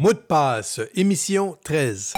Mot de passe, émission 13.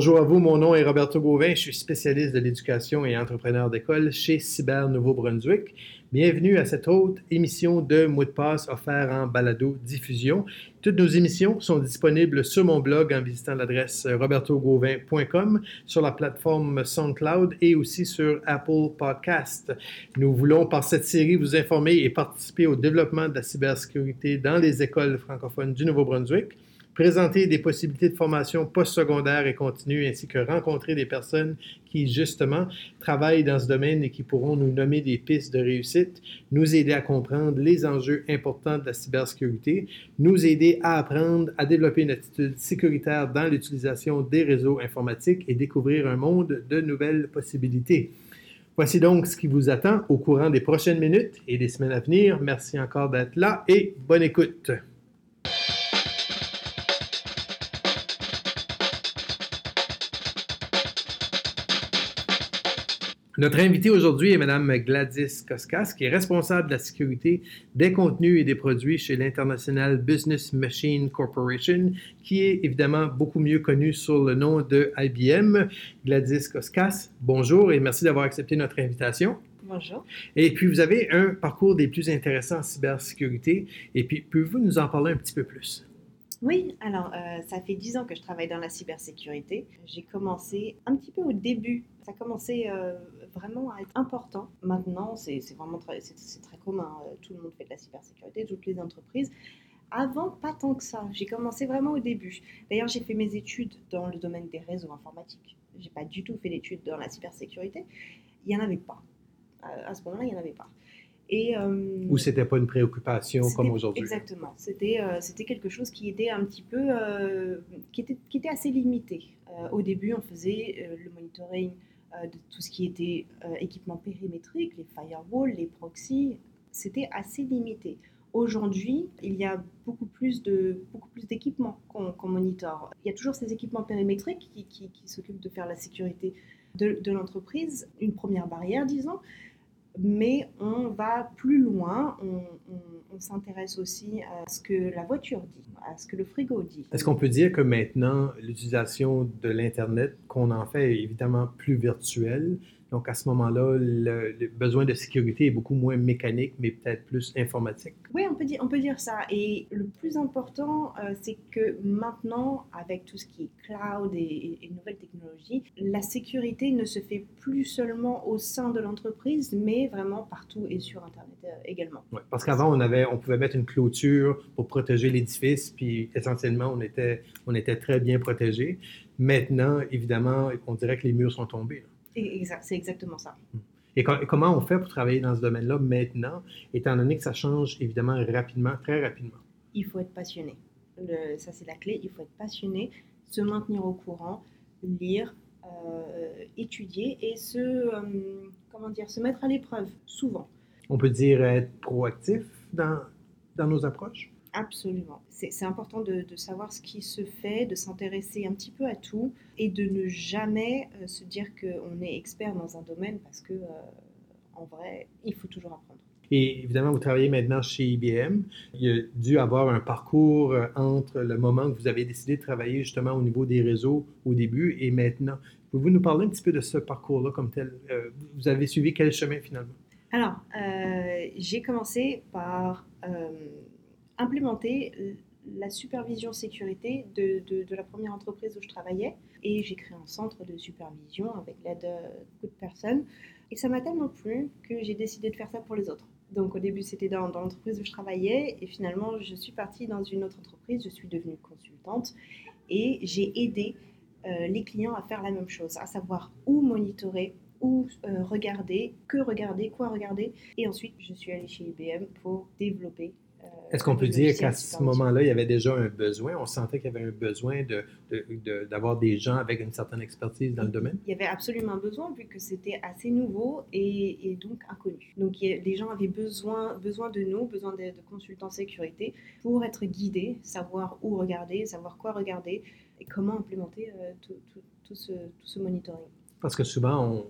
Bonjour à vous, mon nom est Roberto Gauvin, je suis spécialiste de l'éducation et entrepreneur d'école chez Cyber Nouveau-Brunswick. Bienvenue à cette autre émission de Mot de passe offert en balado diffusion. Toutes nos émissions sont disponibles sur mon blog en visitant l'adresse robertogauvin.com, sur la plateforme SoundCloud et aussi sur Apple Podcast. Nous voulons par cette série vous informer et participer au développement de la cybersécurité dans les écoles francophones du Nouveau-Brunswick présenter des possibilités de formation postsecondaire et continue, ainsi que rencontrer des personnes qui, justement, travaillent dans ce domaine et qui pourront nous nommer des pistes de réussite, nous aider à comprendre les enjeux importants de la cybersécurité, nous aider à apprendre à développer une attitude sécuritaire dans l'utilisation des réseaux informatiques et découvrir un monde de nouvelles possibilités. Voici donc ce qui vous attend au courant des prochaines minutes et des semaines à venir. Merci encore d'être là et bonne écoute. Notre invité aujourd'hui est Mme Gladys Koskas, qui est responsable de la sécurité des contenus et des produits chez l'International Business Machine Corporation, qui est évidemment beaucoup mieux connu sous le nom de IBM. Gladys Koskas, bonjour et merci d'avoir accepté notre invitation. Bonjour. Et puis, vous avez un parcours des plus intéressants en cybersécurité. Et puis, pouvez-vous nous en parler un petit peu plus? Oui, alors euh, ça fait dix ans que je travaille dans la cybersécurité. J'ai commencé un petit peu au début. Ça a commencé euh, vraiment à être important. Maintenant, c'est vraiment très, très commun. Euh, tout le monde fait de la cybersécurité, toutes les entreprises. Avant, pas tant que ça. J'ai commencé vraiment au début. D'ailleurs, j'ai fait mes études dans le domaine des réseaux informatiques. J'ai pas du tout fait d'études dans la cybersécurité. Il n'y en avait pas. À ce moment-là, il n'y en avait pas. Et, euh, Ou c'était pas une préoccupation comme aujourd'hui. Exactement. C'était euh, c'était quelque chose qui était un petit peu euh, qui était qui était assez limité. au début, on faisait le monitoring de tout ce qui était équipement périmétrique, les firewalls, les proxys. C'était assez limité. Aujourd'hui, il y a beaucoup plus de beaucoup plus d'équipements qu'on qu monitore. Il y a toujours ces équipements périmétriques qui, qui, qui s'occupent de faire la sécurité de, de l'entreprise. Une première barrière, disons mais on va plus loin, on, s'intéresse aussi à ce que la voiture dit, à ce que le frigo dit. Est-ce qu'on peut dire que maintenant, l'utilisation de l'Internet, qu'on en fait est évidemment plus virtuelle, donc à ce moment-là, le, besoin de sécurité est beaucoup moins mécanique, mais peut-être plus informatique. Oui, on peut dire, on peut dire ça. Et le plus important, euh, c'est que maintenant, avec tout ce qui est cloud et, nouvelles technologies, la sécurité ne se fait plus seulement au sein de l'entreprise, mais vraiment partout et sur Internet euh, également. Ouais, parce qu'avant, on, avait, on pouvait mettre une clôture pour protéger l'édifice, puis essentiellement, on était, on était très bien protégé. Maintenant, évidemment, on dirait que les murs sont tombés. Exact, c'est exactement ça. Et, comment on fait pour travailler dans ce domaine-là maintenant, étant donné que ça change évidemment rapidement, très rapidement? Il faut être passionné. ça, c'est la clé. Il faut être passionné, se maintenir au courant, lire, euh, étudier et se, euh, comment dire, se mettre à l'épreuve, souvent. On peut dire être proactif dans, dans nos approches? Absolument. C'est important de, savoir ce qui se fait, de s'intéresser un petit peu à tout et de ne jamais euh, se dire qu'on est expert dans un domaine parce que, euh, en vrai, il faut toujours apprendre. Et évidemment, vous travaillez maintenant chez IBM. Il y a dû avoir un parcours euh, entre le moment que vous avez décidé de travailler justement au niveau des réseaux au début et maintenant. Pouvez-vous nous parler un petit peu de ce parcours-là comme tel? vous avez suivi quel chemin finalement? Alors, j'ai commencé par implémenter la supervision sécurité de, de, la première entreprise où je travaillais. Et j'ai créé un centre de supervision avec l'aide de beaucoup de personnes. Et ça m'a tellement plu que j'ai décidé de faire ça pour les autres. Donc au début, c'était dans, dans l'entreprise où je travaillais. Et finalement, je suis partie dans une autre entreprise. Je suis devenue consultante. Et j'ai aidé euh, les clients à faire la même chose, à savoir où monitorer, où euh, regarder, que regarder, quoi regarder. Et ensuite, je suis allée chez IBM pour développer Est-ce qu'on peut dire qu'à ce moment-là, il y avait déjà un besoin, on sentait qu'il y avait un besoin d'avoir de, des gens avec une certaine expertise dans le domaine? Il y avait absolument un besoin vu que c'était assez nouveau et, donc inconnu. Donc les gens avaient besoin, besoin de nous, besoin de, consultants sécurité pour être guidés, savoir où regarder, savoir quoi regarder et comment implémenter tout, tout, ce, tout ce monitoring. Parce que souvent, on,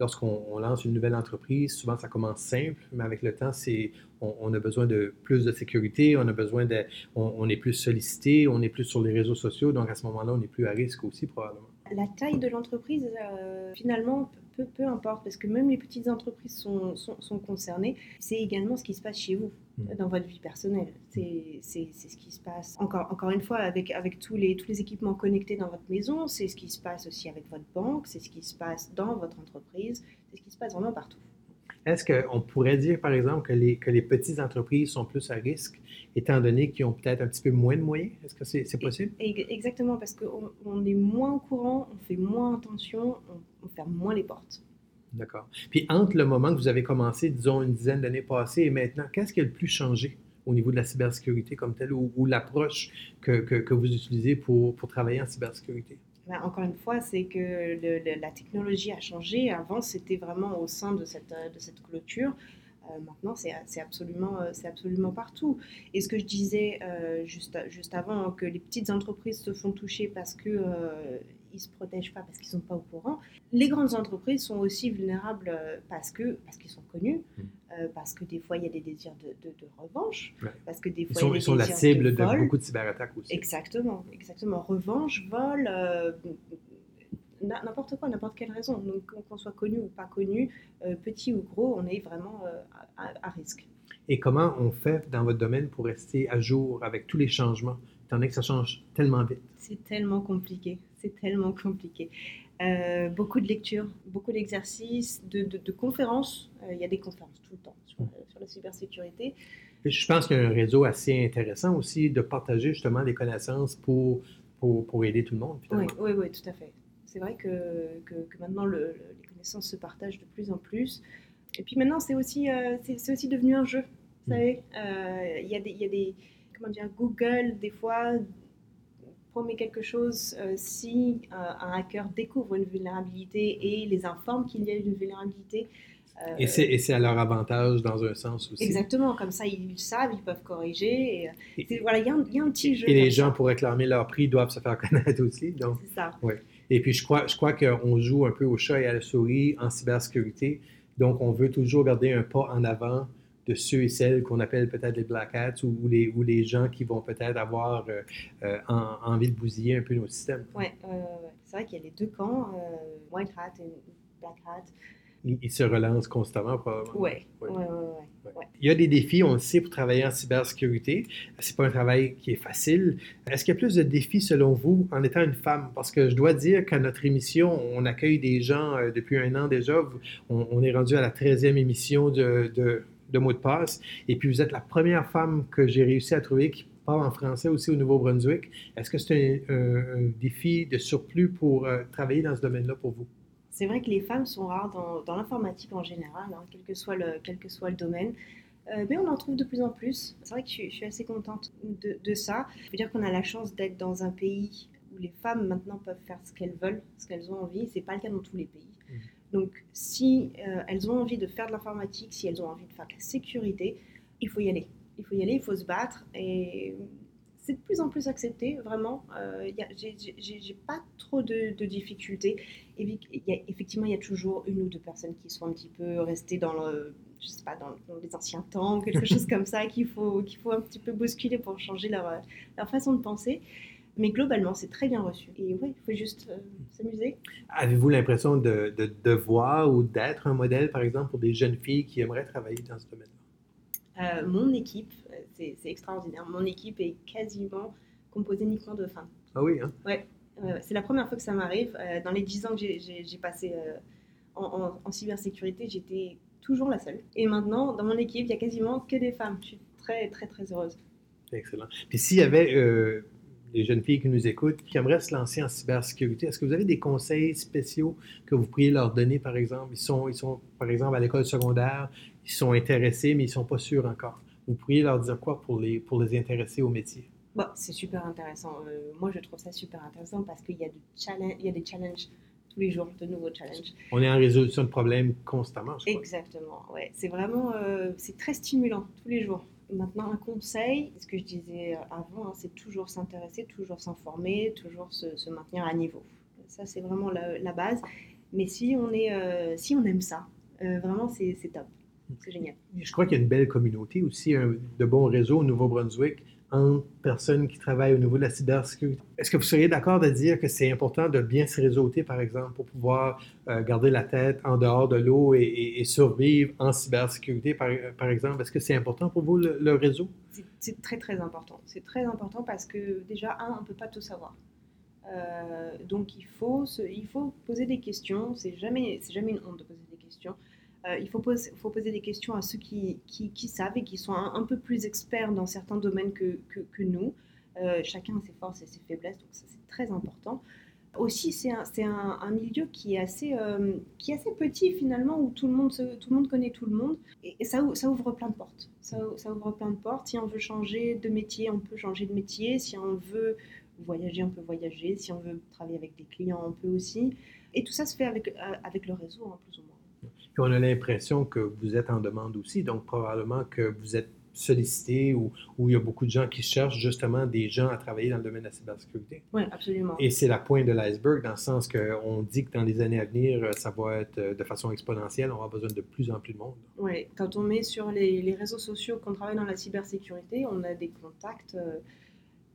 lorsqu'on lance une nouvelle entreprise, souvent ça commence simple, mais avec le temps, c'est on, a besoin de plus de sécurité, on a besoin de, on, est plus sollicité, on est plus sur les réseaux sociaux, donc à ce moment-là, on est plus à risque aussi probablement. La taille de l'entreprise, euh, finalement, peu, peu, importe, parce que même les petites entreprises sont, sont, concernées. C'est également ce qui se passe chez vous, mm. dans votre vie personnelle. C'est ce qui se passe, encore, encore une fois, avec, avec tous, les, tous les équipements connectés dans votre maison, c'est ce qui se passe aussi avec votre banque, c'est ce qui se passe dans votre entreprise, c'est ce qui se passe vraiment partout. Est-ce qu'on pourrait dire, par exemple, que les, que les petites entreprises sont plus à risque, étant donné qu'ils ont peut-être un petit peu moins de moyens? Est-ce que c'est possible? Exactement, parce qu'on on est moins au courant, on fait moins attention, on, ferme moins les portes. D'accord. Puis entre le moment que vous avez commencé, disons une dizaine d'années passées, et maintenant, qu'est-ce qui a le plus changé au niveau de la cybersécurité comme telle ou, l'approche que, que, que, vous utilisez pour, pour travailler en cybersécurité? Ben, encore une fois, c'est que la technologie a changé. Avant, c'était vraiment au sein de cette, de cette clôture. Euh, maintenant, c'est absolument, euh, absolument partout. Et ce que je disais euh, juste, juste avant, que les petites entreprises se font toucher parce que ils ne se protègent pas parce qu'ils ne sont pas au courant. Les grandes entreprises sont aussi vulnérables parce que parce qu'ils sont connus, mmh. parce que des fois il y a des désirs de, de, revanche, parce que des fois ils sont, ils sont la cible de, beaucoup de cyberattaques aussi. Exactement, exactement. Revanche, vol, n'importe quoi, n'importe quelle raison. Donc, qu'on soit connu ou pas connu, euh, petit ou gros, on est vraiment euh, à, risque. Et comment on fait dans votre domaine pour rester à jour avec tous les changements, étant donné que ça change tellement vite? C'est tellement compliqué, c'est tellement compliqué. Euh, beaucoup de lectures, beaucoup d'exercices, de, conférences. Il y a des conférences tout le temps sur, sur la cybersécurité. Je pense qu'il y a un réseau assez intéressant aussi de partager justement des connaissances pour, pour, pour aider tout le monde. Oui, oui, oui, tout à fait c'est vrai que, que, maintenant les connaissances se partagent de plus en plus. Et puis maintenant, c'est aussi, euh, c'est, aussi devenu un jeu. Vous mm. savez, euh, il y, a des, y a des. Comment dire Google, des fois, promet quelque chose euh, si un hacker découvre une vulnérabilité et les informe qu'il y a une vulnérabilité. et, c'est, à leur avantage dans un sens aussi. Exactement, comme ça ils savent, ils peuvent corriger. Et, voilà, il y, a un petit jeu. Et les gens, pour réclamer leur prix, doivent se faire connaître aussi. Donc, c'est ça. Ouais. Et puis, je crois, je crois qu'on joue un peu au chat et à la souris en cybersécurité. Donc, on veut toujours garder un pas en avant de ceux et celles qu'on appelle peut-être les black hats ou, les, ou les gens qui vont peut-être avoir euh, euh, envie de bousiller un peu nos systèmes. Oui, c'est vrai qu'il y a les deux camps, euh, white hat et black hat il, se relance constamment, probablement. Oui, oui, oui. Ouais. Il y a des défis, on le sait, pour travailler en cybersécurité. C'est pas un travail qui est facile. Est-ce qu'il y a plus de défis, selon vous, en étant une femme? Parce que je dois dire qu'à notre émission, on accueille des gens euh, depuis un an déjà. On, est rendu à la 13e émission de, de, de Mot de passe. Et puis, vous êtes la première femme que j'ai réussi à trouver qui parle en français aussi au Nouveau-Brunswick. Est-ce que c'est un, défi de surplus pour euh, travailler dans ce domaine-là pour vous? c'est vrai que les femmes sont rares dans, l'informatique en général, hein, quel, que soit le, quel que soit le domaine. Euh, mais on en trouve de plus en plus. C'est vrai que je, suis assez contente de, ça. Je veux dire qu'on a la chance d'être dans un pays où les femmes maintenant peuvent faire ce qu'elles veulent, ce qu'elles ont envie. C'est pas le cas dans tous les pays. Donc, si euh, elles ont envie de faire de l'informatique, si elles ont envie de faire de la sécurité, il faut y aller. Il faut y aller, il faut se battre. Et c'est de plus en plus accepté, vraiment. Euh, J'ai pas trop de, difficultés. Et y a, effectivement, il y a toujours une ou deux personnes qui sont un petit peu restées dans le, je sais pas, dans, les anciens temps, quelque chose comme ça, qu'il faut, qu'il faut un petit peu bousculer pour changer leur, leur façon de penser. Mais globalement, c'est très bien reçu. Et oui, il faut juste euh, s'amuser. Avez-vous l'impression de, de devoir ou d'être un modèle, par exemple, pour des jeunes filles qui aimeraient travailler dans ce domaine-là? Euh, mon équipe, c'est extraordinaire, mon équipe est quasiment composée uniquement de femmes. Ah oui, hein? Ouais, c'est la première fois que ça m'arrive. Euh, dans les dix ans que j'ai passé euh, en, cybersécurité, j'étais toujours la seule. Et maintenant, dans mon équipe, il y a quasiment que des femmes. Je suis très, très, très heureuse. Excellent. Puis s'il y avait des jeunes filles qui nous écoutent, qui aimeraient se lancer en cybersécurité, est-ce que vous avez des conseils spéciaux que vous pourriez leur donner, par exemple? Ils sont, ils sont par exemple, à l'école secondaire, ils sont intéressés, mais ils ne sont pas sûrs encore. vous pourriez leur dire quoi pour les, pour les intéresser au métier? Bon, c'est super intéressant. Euh, moi, je trouve ça super intéressant parce qu'il y, a challenge, il y a des challenges tous les jours, de nouveaux challenges. On est en résolution de problèmes constamment, je crois. Exactement, ouais. C'est vraiment, euh, c'est très stimulant tous les jours. Maintenant, un conseil, ce que je disais avant, hein, c'est toujours s'intéresser, toujours s'informer, toujours se, se, maintenir à niveau. Ça, c'est vraiment la, la, base. Mais si on, est, euh, si on aime ça, euh, vraiment, c'est top. C'est génial. Je crois qu'il y a une belle communauté aussi, un, de bons réseaux au Nouveau-Brunswick entre personnes qui travaillent au niveau de la cybersécurité. Est-ce que vous seriez d'accord de dire que c'est important de bien se réseauter, par exemple, pour pouvoir euh, garder la tête en dehors de l'eau et, survivre en cybersécurité, par, exemple? Est-ce que c'est important pour vous, le, réseau? C'est très, très important. C'est très important parce que, déjà, un, on ne peut pas tout savoir. Euh, donc, il faut, se, il faut poser des questions. C'est jamais, jamais une honte de poser des questions. Euh, il faut, pose, faut, poser des questions à ceux qui, savent et qui sont un, peu plus experts dans certains domaines que, nous. Euh, chacun a ses forces et ses faiblesses, donc ça c'est très important. Aussi, c'est un, milieu qui est, assez, euh, qui est assez petit finalement, où tout le monde, connaît tout le monde. Et, ça, ouvre plein de portes. Ça, ouvre plein de portes. Si on veut changer de métier, on peut changer de métier. Si on veut voyager, on peut voyager. Si on veut travailler avec des clients, on peut aussi. Et tout ça se fait avec, avec le réseau, hein, plus ou moins. Puis on a l'impression que vous êtes en demande aussi, donc probablement que vous êtes sollicité ou où il y a beaucoup de gens qui cherchent justement des gens à travailler dans le domaine de la cybersécurité. Oui, absolument. Et c'est la pointe de l'iceberg dans le sens qu'on dit que dans les années à venir, ça va être de façon exponentielle, on aura besoin de plus en plus de monde. Oui, quand on met sur les, les réseaux sociaux qu'on travaille dans la cybersécurité, on a des contacts euh,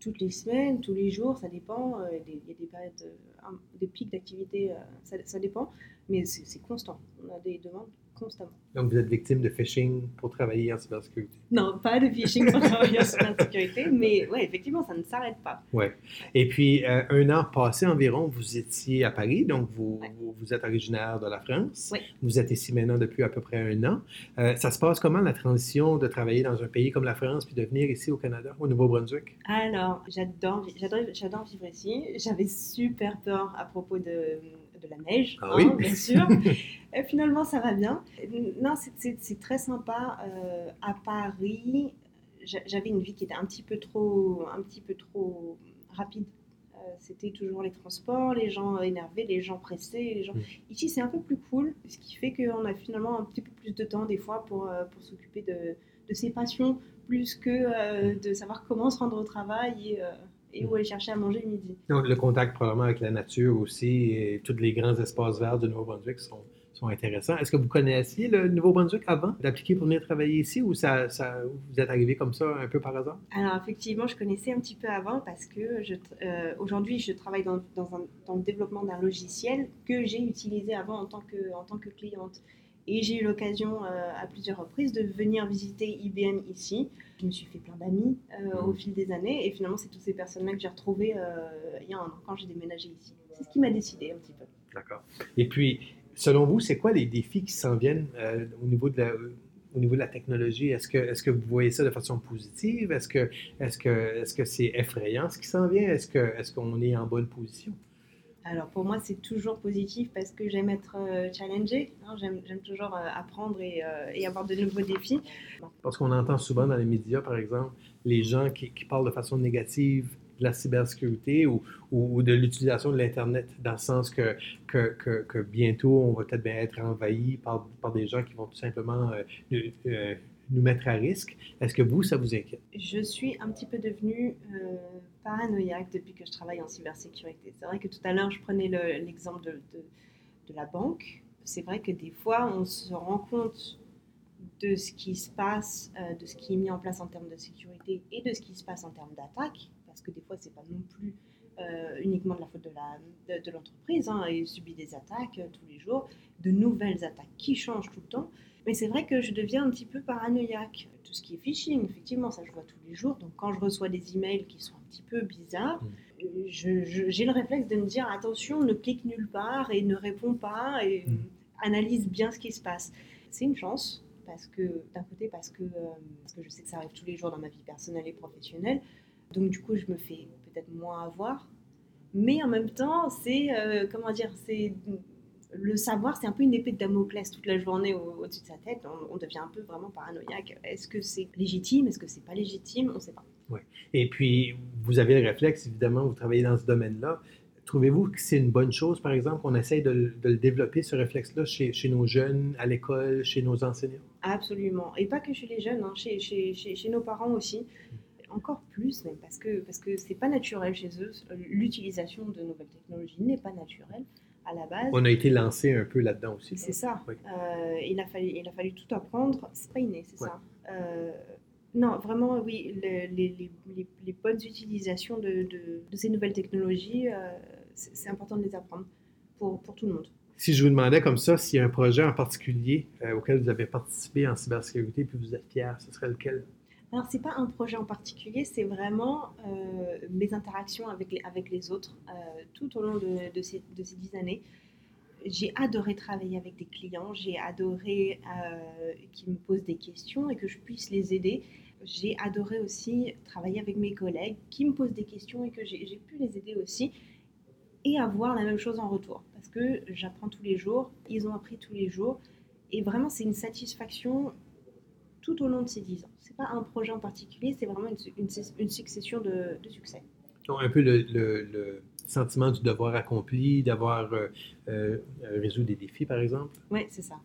toutes les semaines, tous les jours, ça dépend. Euh, il y a des périodes, euh, des pics d'activité, euh, ça, ça, dépend, mais c'est constant. On a des demandes constamment. Donc, vous êtes victime de phishing pour travailler en cybersécurité? Non, pas de phishing pour travailler en cybersécurité, mais oui, effectivement, ça ne s'arrête pas. Oui. Et puis, euh, un an passé environ, vous étiez à Paris, donc vous, ouais. vous, êtes originaire de la France. Oui. Vous êtes ici maintenant depuis à peu près un an. Euh, ça se passe comment la transition de travailler dans un pays comme la France puis de venir ici au Canada, au Nouveau-Brunswick? Alors, j'adore vivre ici. J'avais super peur à propos de de la neige, ah, hein, oui. bien sûr. Et finalement, ça va bien. Non, c'est très sympa. Euh, à Paris, j'avais une vie qui était un petit peu trop, un petit peu trop rapide. Euh, C'était toujours les transports, les gens énervés, les gens pressés. Les gens... Mmh. Ici, c'est un peu plus cool, ce qui fait qu'on a finalement un petit peu plus de temps des fois pour, euh, pour s'occuper de, de, ses passions, plus que euh, de savoir comment se rendre au travail et et où aller chercher à manger midi. Donc, le contact probablement avec la nature aussi et tous les grands espaces verts du Nouveau-Brunswick sont, sont intéressants. Est-ce que vous connaissiez le Nouveau-Brunswick avant d'appliquer pour venir travailler ici ou ça, ça, vous êtes arrivé comme ça un peu par hasard? Alors, effectivement, je connaissais un petit peu avant parce que euh, aujourd'hui, je travaille dans, dans, un, dans, le développement d'un logiciel que j'ai utilisé avant en tant que, en tant que cliente. Et j'ai eu l'occasion euh, à plusieurs reprises de venir visiter IBM ici. Je me suis fait plein d'amis euh, au fil des années et finalement, c'est toutes ces personnes-là que j'ai retrouvées euh, il y a un an quand j'ai déménagé ici. C'est ce qui m'a décidé un petit peu. D'accord. Et puis, selon vous, c'est quoi les défis qui s'en viennent euh, au, niveau de la, au niveau de la technologie? Est-ce que, vous voyez ça de façon positive? Est-ce que c'est que, que effrayant ce qui s'en vient? Est-ce qu'on est en bonne position? Alors pour moi, c'est toujours positif parce que j'aime être euh, challengée. Hein, j'aime toujours euh, apprendre et, euh, et, avoir de nouveaux défis. Parce qu'on entend souvent dans les médias, par exemple, les gens qui, parlent de façon négative de la cybersécurité ou, de l'utilisation de l'Internet, dans le sens que, bientôt, on va peut-être être envahi par, par des gens qui vont tout simplement euh, nous mettre à risque. Est-ce que vous, ça vous inquiète? Je suis un petit peu devenue euh, paranoïaque depuis que je travaille en cybersécurité. C'est vrai que tout à l'heure, je prenais l'exemple le, de, de, de, la banque. C'est vrai que des fois, on se rend compte de ce qui se passe, euh, de ce qui est mis en place en termes de sécurité et de ce qui se passe en termes d'attaque, parce que des fois, c'est pas non plus euh, uniquement de la faute de l'entreprise. Hein, il subit des attaques tous les jours, de nouvelles attaques qui changent tout le temps. Mais c'est vrai que je deviens un petit peu paranoïaque. Tout ce qui est phishing, effectivement, ça je vois tous les jours. Donc quand je reçois des emails qui sont un petit peu bizarres, mmh. j'ai le réflexe de me dire attention, ne clique nulle part et ne réponds pas et mmh. analyse bien ce qui se passe. C'est une chance parce que d'un côté parce que, euh, parce que je sais que ça arrive tous les jours dans ma vie personnelle et professionnelle. Donc du coup, je me fais peut-être moins avoir. Mais en même temps, c'est euh, comment dire, c'est le savoir, c'est un peu une épée de Damoclès toute la journée au- dessus de sa tête. On, on devient un peu vraiment paranoïaque. Est-ce que c'est légitime? Est-ce que c'est pas légitime? On ne sait pas. Et puis, vous avez le réflexe, évidemment, vous travaillez dans ce domaine-là. Trouvez-vous que c'est une bonne chose, par exemple, qu'on essaye de, le- de le développer, ce réflexe-là, chez, chez nos jeunes, à l'école, chez nos enseignants? Absolument. Et pas que chez les jeunes, hein, chez, chez, chez, chez nos parents aussi. Encore plus même, parce que parce que c'est pas naturel chez eux. L'utilisation de nouvelles technologies n'est pas naturelle à la base. On a été lancé un peu là-dedans aussi. C'est ça. Oui. Euh, il, a fallu, il a fallu tout apprendre. C'est pas inné, c'est Ouais. ça. Euh, non, vraiment, oui, le- les, les- les- les bonnes utilisations de, de- de ces nouvelles technologies, euh, c'est important de les apprendre pour, pour tout le monde. Si je vous demandais comme ça, s'il y a un projet en particulier auquel vous avez participé en cybersécurité, puis vous êtes fier, ce serait lequel? Alors, c'est pas un projet en particulier, c'est vraiment euh, mes interactions avec les, autres euh, tout au long de, ces, dix années. J'ai adoré travailler avec des clients, j'ai adoré euh, qu'ils me posent des questions et que je puisse les aider. J'ai adoré aussi travailler avec mes collègues qui me posent des questions et que j'ai pu les aider aussi et avoir la même chose en retour. Parce que j'apprends tous les jours, ils ont appris tous les jours et vraiment c'est une satisfaction tout au long de ces 10 ans. C'est pas un projet en particulier, c'est vraiment une, su- une su- une succession de, de succès. Donc, un peu le, le- le sentiment du devoir accompli, d'avoir euh, euh, résolu des défis, par exemple? Oui, c'est ça.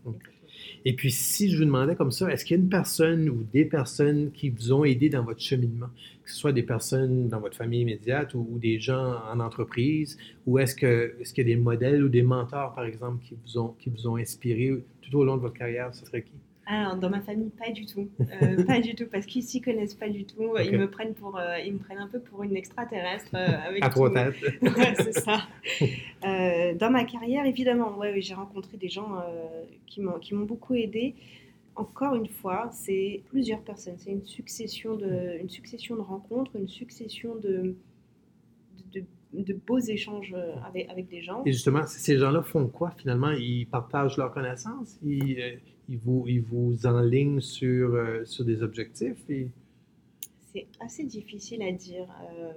Et puis, si je vous demandais comme ça, est-ce qu'il y a une personne ou des personnes qui vous ont aidé dans votre cheminement, que ce soit des personnes dans votre famille immédiate ou, ou des gens en entreprise, ou est-ce que est-ce qu'il y a des modèles ou des mentors, par exemple, qui vous ont, qui vous ont inspiré tout au long de votre carrière? Ce serait qui? Alors, dans ma famille, pas du tout. Euh, pas du tout, parce qu'ils s'y connaissent pas du tout. Ils, me prennent pour, euh, ils me prennent un peu pour une extraterrestre. euh, avec À têtes. Ouais, c'est ça. Dans ma carrière, évidemment, ouais, j'ai rencontré des gens qui m'ont qui m'ont beaucoup aidé. Encore une fois, c'est plusieurs personnes. C'est une succession de, une succession de rencontres, une succession de, de, beaux échanges euh, avec, avec des gens. Et justement, ces gens-là font quoi finalement? Ils partagent leurs connaissances, ils, euh, ils vous, ils vous enlignent sur, euh, sur des objectifs. Et... C'est assez difficile à dire. Euh,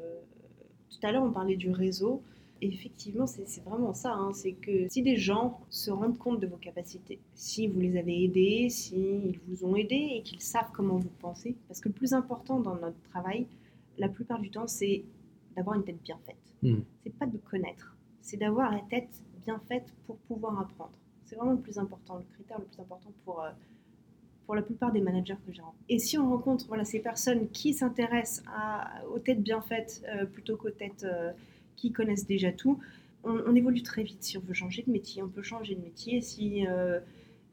tout à l'heure, on parlait du réseau. Et effectivement, c'est vraiment ça. hein. C'est que si des gens se rendent compte de vos capacités, si vous les avez aidés, s'ils vous ont aidé et qu'ils savent comment vous pensez, parce que le plus important dans notre travail, la plupart du temps, c'est d'avoir une tête bien faite. Hmm. C'est pas de connaître, c'est d'avoir la tête bien faite pour pouvoir apprendre. C'est vraiment le plus important, le critère le plus important pour, euh, pour la plupart des managers que j'ai rencontrés. Et si on rencontre voilà, ces personnes qui s'intéressent à- aux têtes bien faites euh, plutôt qu'aux têtes euh, qui connaissent déjà tout, on, on évolue très vite. Si on veut changer de métier, on peut changer de métier. Si,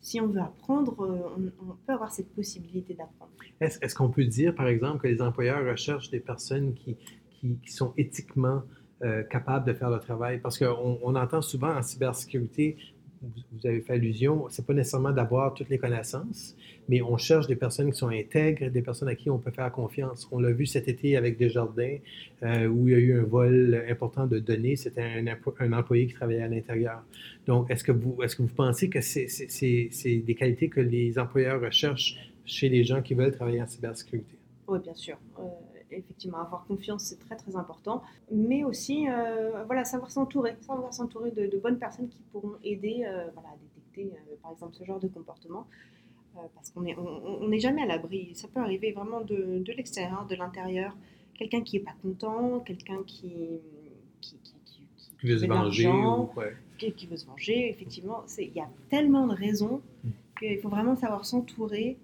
si on veut apprendre, on, on peut avoir cette possibilité d'apprendre. Est-ce est-ce qu'on peut dire, par exemple, que les employeurs recherchent des personnes qui, qui, sont éthiquement euh, capables de faire le travail? Parce qu'on on entend souvent en cybersécurité, vous, avez fait allusion, c'est pas nécessairement d'avoir toutes les connaissances, mais on cherche des personnes qui sont intègres, des personnes à qui on peut faire confiance. On l'a vu cet été avec Desjardins, euh, où il y a eu un vol important de données. C'était un, un employé qui travaillait à l'intérieur. Donc, est-ce que vous, est-ce que vous pensez que c'est des qualités que les employeurs recherchent chez les gens qui veulent travailler en cybersécurité? Oui, bien sûr. Euh, effectivement, avoir confiance, c'est très très important. Mais aussi, euh, voilà, savoir s'entourer, savoir s'entourer de, de bonnes personnes qui pourront aider euh, voilà, à détecter, euh, par exemple, ce genre de comportement. Parce qu'on n'est on, on- jamais à l'abri. Ça peut arriver vraiment de, de l'extérieur, de l'intérieur. Quelqu'un qui n'est pas content, quelqu'un qui, qui, qui, qui, qui Qui veut se venger ou... ouais. qui, qui veut se venger, effectivement, c'est- il y a tellement de raisons Mm. qu'il faut vraiment savoir s'entourer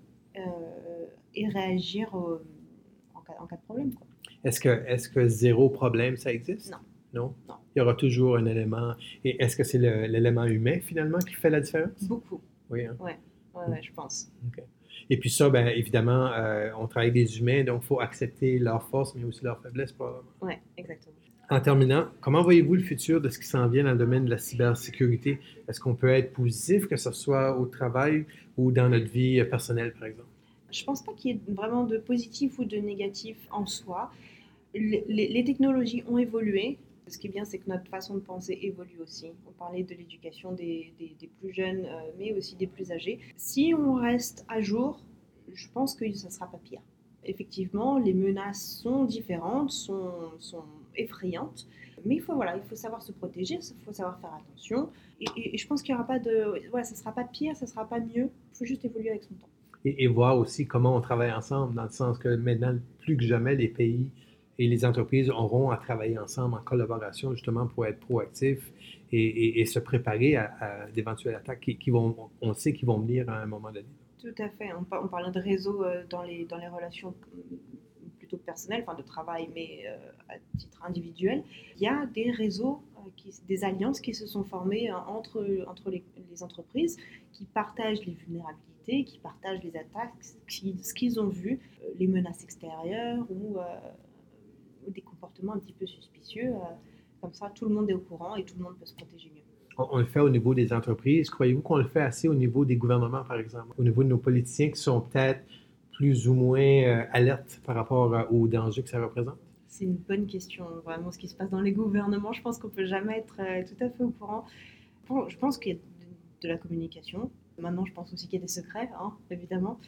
et réagir en, cas, en cas de problème. Est-ce que, est que zéro problème, ça existe? Non. Non? Non. Il y aura toujours un élément. Et est-ce que c'est l'élément humain, finalement, qui fait la différence? Beaucoup, Oui. hein? ouais, ouais, je pense. Et puis ça, bien évidemment, euh, on travaille avec des humains, donc il faut accepter leurs forces, mais aussi leurs faiblesses, probablement. Ouais, exactement. En terminant, comment voyez-vous le futur de ce qui s'en vient dans le domaine de la cybersécurité? Est-ce qu'on peut être positif, que ce soit au travail ou dans notre vie euh, personnelle, par exemple? Je pense pas qu'il y ait vraiment de positif ou de négatif en soi. Les, technologies ont évolué. Ce qui est bien, c'est que notre façon de penser évolue aussi. On parlait de l'éducation des, plus jeunes, euh, mais aussi des plus âgés. Si on reste à jour, je pense que ça ne sera pas pire. Effectivement, les menaces sont différentes, sont, effrayantes, mais il faut, savoir se protéger, il faut savoir faire attention. Et, je pense qu'il n'y aura pas de. Voilà, ça ne sera pas pire, ça ne sera pas mieux. Il faut juste évoluer avec son temps. Et, et, voir aussi comment on travaille ensemble, dans le sens que maintenant, plus que jamais, les pays et les entreprises auront à travailler ensemble en collaboration justement pour être proactifs et, se préparer à, d'éventuelles attaques qui, vont, on sait qu'ils vont venir à un moment donné. Tout à fait. On, on parle de réseau euh, dans les, dans les relations plutôt personnelles, enfin de travail, mais euh, à titre individuel. Il y a des réseaux, euh, des alliances qui se sont formées entre, entre les, entreprises qui partagent les vulnérabilités, qui partagent les attaques, ce qu'ils ont vu, les menaces extérieures ou des comportements un petit peu suspicieux. Euh, comme ça, tout le monde est au courant et tout le monde peut se protéger mieux. On, le fait au niveau des entreprises. Croyez-vous qu'on le fait assez au niveau des gouvernements, par exemple, au niveau de nos politiciens qui sont peut-être plus ou moins euh, alertes par rapport euh, aux dangers que ça représente? C'est une bonne question. Vraiment, ce qui se passe dans les gouvernements, je pense qu'on peut jamais être tout à fait au courant. Bon, je pense qu'il y a de la communication. Maintenant, je pense aussi qu'il y a des secrets, hein, évidemment.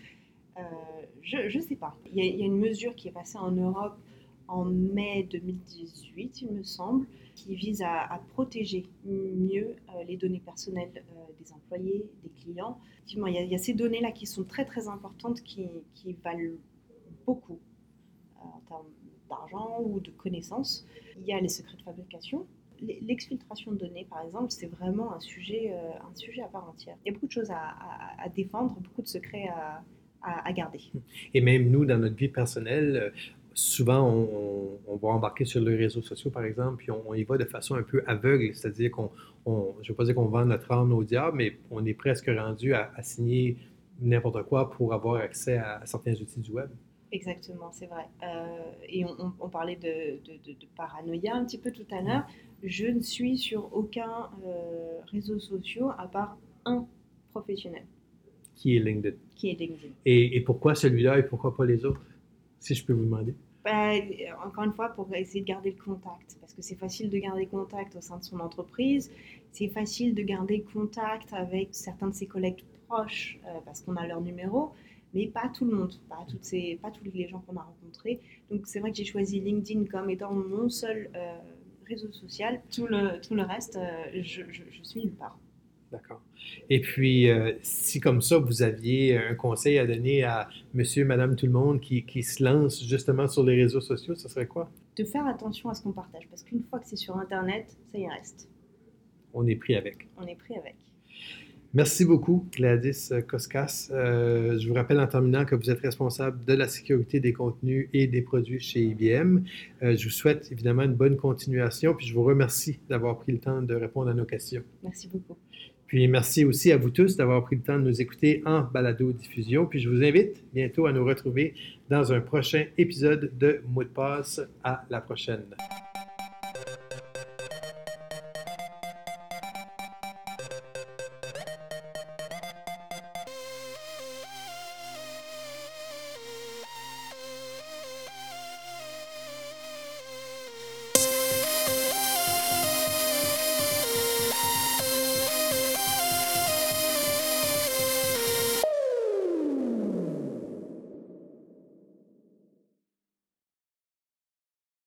je ne sais pas. Il y, a, une mesure qui est passée en Europe en mai 2018, il me semble, qui vise à, protéger mieux euh, les données personnelles euh, des employés, des clients. Effectivement, il y, a, ces données-là qui sont très très importantes, qui, valent beaucoup euh, en termes d'argent ou de connaissances. Il y a les secrets de fabrication. L'exfiltration de données, par exemple, c'est vraiment un sujet, un sujet à part entière. Il y a beaucoup de choses à, défendre, beaucoup de secrets à, garder. Et même nous, dans notre vie personnelle, souvent, on, va embarquer sur les réseaux sociaux, par exemple, puis on, y va de façon un peu aveugle, c'est-à-dire qu'on, je ne veux pas dire qu'on vend notre âme au diable, mais on est presque rendu à, signer n'importe quoi pour avoir accès à, certains outils du web. Exactement, c'est vrai. Euh, et on, parlait de, paranoïa un petit peu tout à l'heure. Je ne suis sur aucun euh, réseau social à part un professionnel. Qui est LinkedIn. Qui est LinkedIn. Et, et pourquoi celui-là et pourquoi pas les autres, si je peux vous demander? Bah, encore une fois, pour essayer de garder le contact. Parce que c'est facile de garder contact au sein de son entreprise. C'est facile de garder contact avec certains de ses collègues proches euh, parce qu'on a leur numéro. Mais pas tout le monde, pas, toutes ces, pas tous les gens qu'on a rencontrés. Donc c'est vrai que j'ai choisi LinkedIn comme étant mon seul euh, réseau social. Tout le, tout le reste, euh, je, je, je suis nulle part. D'accord. Et puis, euh, si comme ça, vous aviez un conseil à donner à monsieur, madame, tout le monde qui, qui se lance justement sur les réseaux sociaux, ce serait quoi? De faire attention à ce qu'on partage, parce qu'une fois que c'est sur Internet, ça y reste. On est pris avec. On est pris avec. Merci beaucoup, Gladys Koskas. Euh, je vous rappelle en terminant que vous êtes responsable de la sécurité des contenus et des produits chez IBM. Euh, je vous souhaite évidemment une bonne continuation, puis je vous remercie d'avoir pris le temps de répondre à nos questions. Merci beaucoup. Puis merci aussi à vous tous d'avoir pris le temps de nous écouter en balado-diffusion. Puis je vous invite bientôt à nous retrouver dans un prochain épisode de Mot de passe. À la prochaine.